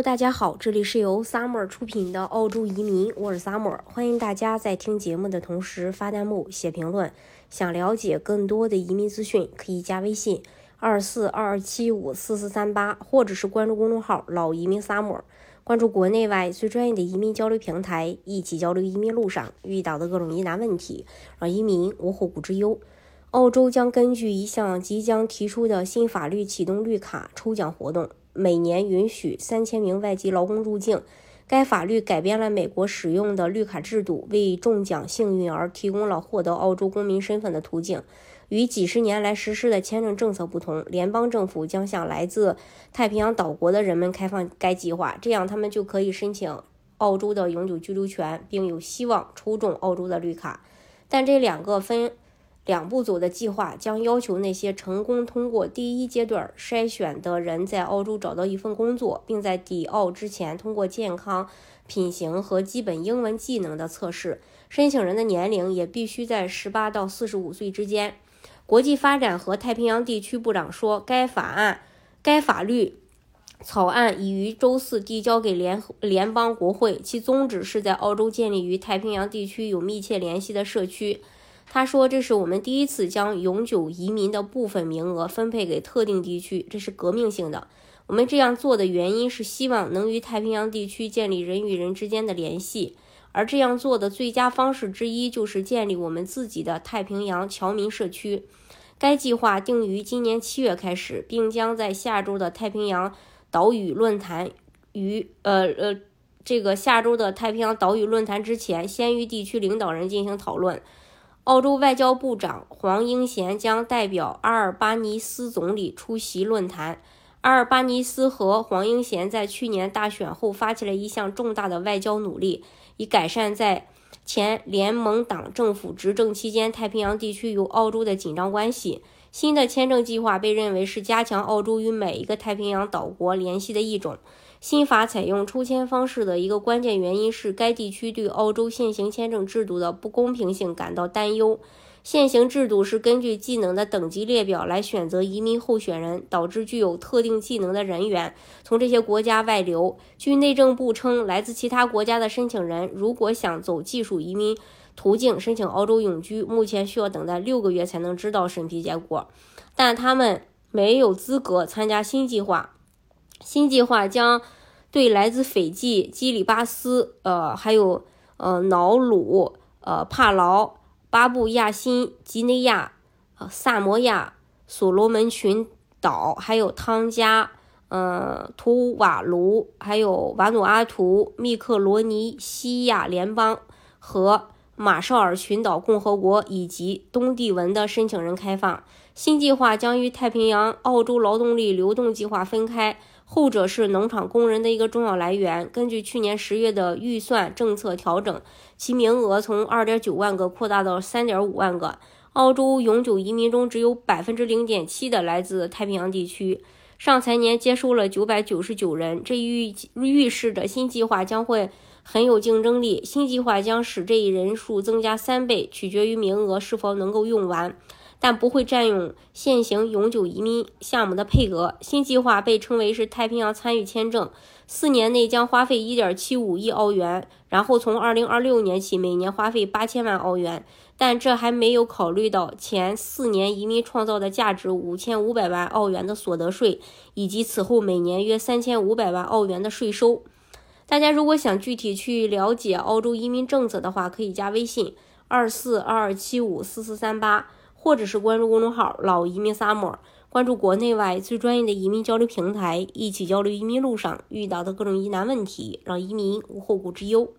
大家好，这里是由 Summer 出品的澳洲移民，我是 Summer，欢迎大家在听节目的同时发弹幕、写评论。想了解更多的移民资讯，可以加微信二四二二七五四四三八，或者是关注公众号“老移民 Summer”，关注国内外最专业的移民交流平台，一起交流移民路上遇到的各种疑难问题，让移民无后顾之忧。澳洲将根据一项即将提出的新法律启动绿卡抽奖活动。每年允许三千名外籍劳工入境。该法律改变了美国使用的绿卡制度，为中奖幸运儿提供了获得澳洲公民身份的途径。与几十年来实施的签证政策不同，联邦政府将向来自太平洋岛国的人们开放该计划，这样他们就可以申请澳洲的永久居留权，并有希望抽中澳洲的绿卡。但这两个分。两步走的计划将要求那些成功通过第一阶段筛选的人在澳洲找到一份工作，并在抵澳之前通过健康、品行和基本英文技能的测试。申请人的年龄也必须在十八到四十五岁之间。国际发展和太平洋地区部长说，该法案、该法律草案已于周四递交给联联邦国会，其宗旨是在澳洲建立与太平洋地区有密切联系的社区。他说：“这是我们第一次将永久移民的部分名额分配给特定地区，这是革命性的。我们这样做的原因是希望能与太平洋地区建立人与人之间的联系，而这样做的最佳方式之一就是建立我们自己的太平洋侨民社区。该计划定于今年七月开始，并将在下周的太平洋岛屿论坛与呃呃这个下周的太平洋岛屿论坛之前，先与地区领导人进行讨论。”澳洲外交部长黄英贤将代表阿尔巴尼斯总理出席论坛。阿尔巴尼斯和黄英贤在去年大选后发起了一项重大的外交努力，以改善在前联盟党政府执政期间太平洋地区与澳洲的紧张关系。新的签证计划被认为是加强澳洲与每一个太平洋岛国联系的一种。新法采用抽签方式的一个关键原因是，该地区对澳洲现行签证制度的不公平性感到担忧。现行制度是根据技能的等级列表来选择移民候选人，导致具有特定技能的人员从这些国家外流。据内政部称，来自其他国家的申请人如果想走技术移民途径申请澳洲永居，目前需要等待六个月才能知道审批结果，但他们没有资格参加新计划。新计划将对来自斐济、基里巴斯、呃，还有呃瑙鲁、呃帕劳、巴布亚新几内亚、呃萨摩亚、所罗门群岛，还有汤加、呃图瓦卢，还有瓦努阿图、密克罗尼西亚联邦和马绍尔群岛共和国以及东帝汶的申请人开放。新计划将与太平洋澳洲劳动力流动计划分开。后者是农场工人的一个重要来源。根据去年十月的预算政策调整，其名额从二点九万个扩大到三点五万个。澳洲永久移民中只有百分之零点七的来自太平洋地区。上财年接收了九百九十九人，这预预示着新计划将会很有竞争力。新计划将使这一人数增加三倍，取决于名额是否能够用完。但不会占用现行永久移民项目的配额。新计划被称为是太平洋参与签证，四年内将花费1.75亿澳元，然后从2026年起每年花费8000万澳元。但这还没有考虑到前四年移民创造的价值5500万澳元的所得税，以及此后每年约3500万澳元的税收。大家如果想具体去了解澳洲移民政策的话，可以加微信二四二二七五四四三八。或者是关注公众号“老移民萨摩关注国内外最专业的移民交流平台，一起交流移民路上遇到的各种疑难问题，让移民无后顾之忧。